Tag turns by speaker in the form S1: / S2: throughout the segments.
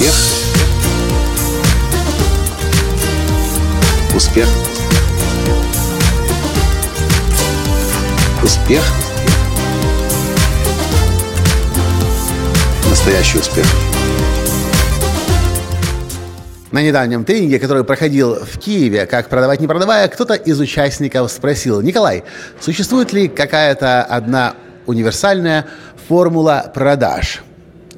S1: Успех. Успех. Успех. Настоящий успех.
S2: На недавнем тренинге, который проходил в Киеве, как продавать не продавая, кто-то из участников спросил, Николай, существует ли какая-то одна универсальная формула продаж?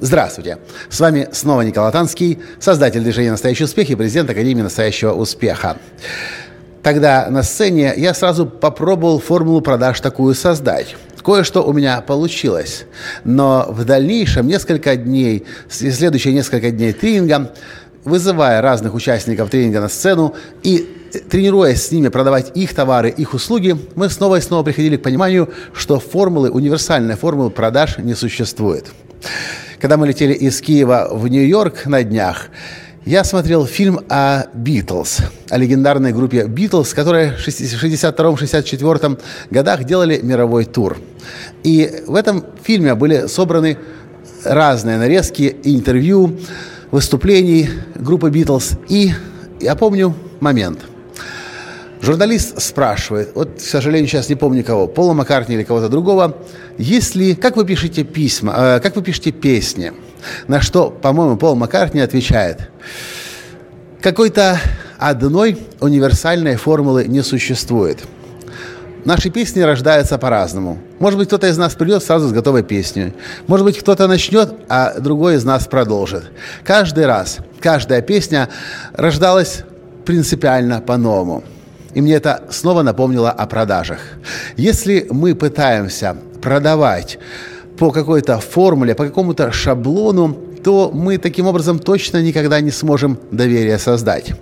S2: Здравствуйте! С вами снова Николай Танский, создатель движения «Настоящий успех» и президент Академии «Настоящего успеха». Тогда на сцене я сразу попробовал формулу продаж такую создать. Кое-что у меня получилось. Но в дальнейшем несколько дней, следующие несколько дней тренинга, вызывая разных участников тренинга на сцену и тренируясь с ними продавать их товары, их услуги, мы снова и снова приходили к пониманию, что формулы, универсальной формулы продаж не существует. Когда мы летели из Киева в Нью-Йорк на днях, я смотрел фильм о Битлз, о легендарной группе Битлз, которая в 62-64 годах делали мировой тур. И в этом фильме были собраны разные нарезки, интервью, выступлений группы Битлз. И я помню момент – Журналист спрашивает, вот, к сожалению, сейчас не помню кого, Пола Маккартни или кого-то другого, если, как вы пишете письма, э, как вы пишете песни? На что, по-моему, Пол Маккартни отвечает, какой-то одной универсальной формулы не существует. Наши песни рождаются по-разному. Может быть, кто-то из нас придет сразу с готовой песней. Может быть, кто-то начнет, а другой из нас продолжит. Каждый раз, каждая песня рождалась принципиально по-новому. И мне это снова напомнило о продажах. Если мы пытаемся продавать по какой-то формуле, по какому-то шаблону, то мы таким образом точно никогда не сможем доверие создать.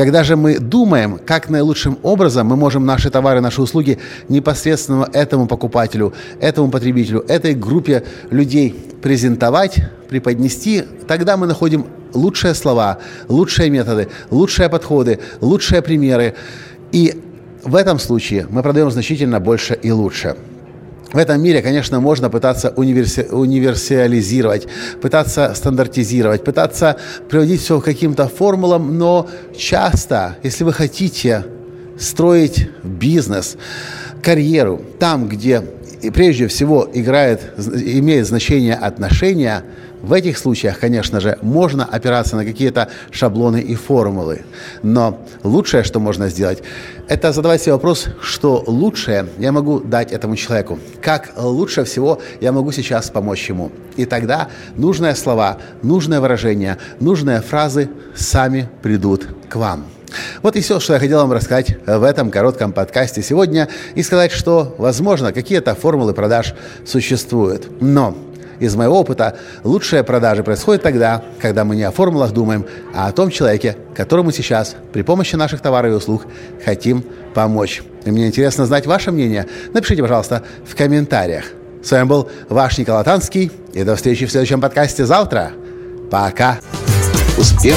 S2: Когда же мы думаем, как наилучшим образом мы можем наши товары, наши услуги непосредственно этому покупателю, этому потребителю, этой группе людей презентовать, преподнести, тогда мы находим лучшие слова, лучшие методы, лучшие подходы, лучшие примеры. И в этом случае мы продаем значительно больше и лучше. В этом мире, конечно, можно пытаться универси- универсализировать, пытаться стандартизировать, пытаться приводить все к каким-то формулам, но часто, если вы хотите строить бизнес, карьеру, там, где прежде всего играет, имеет значение отношения – в этих случаях, конечно же, можно опираться на какие-то шаблоны и формулы. Но лучшее, что можно сделать, это задавать себе вопрос, что лучшее я могу дать этому человеку. Как лучше всего я могу сейчас помочь ему. И тогда нужные слова, нужные выражения, нужные фразы сами придут к вам. Вот и все, что я хотел вам рассказать в этом коротком подкасте сегодня и сказать, что, возможно, какие-то формулы продаж существуют. Но из моего опыта, лучшие продажи происходят тогда, когда мы не о формулах думаем, а о том человеке, которому сейчас при помощи наших товаров и услуг хотим помочь. И мне интересно знать ваше мнение. Напишите, пожалуйста, в комментариях. С вами был ваш Николай Танский. И до встречи в следующем подкасте завтра. Пока.
S1: Успех.